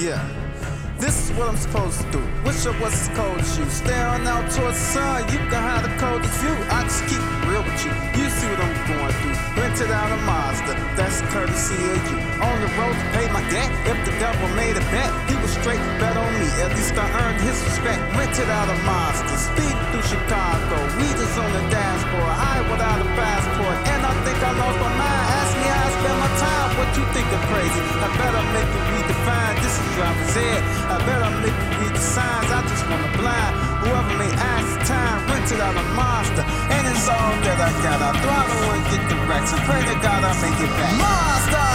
Yeah. This is what I'm supposed to do. Wish I was as cold as you. Staring out towards the sun, you can have the coldest view. I just keep it real with you. You see what I'm going through. Rented out a Mazda, that's courtesy of you. On the road to pay my debt. If the devil made a bet, he was straight bet on me. At least I earned his respect. Rented out a Mazda, speed through Chicago. Weeders on the dashboard, I without a passport. And I think I lost my mind. Ask me how I spend my time. What you think of crazy? I better make you ed. I better make you read the signs. I just wanna blind whoever may ask the time. Rented out a monster, and it's all that I got. I throttle and get the racks. And pray to God I make it back.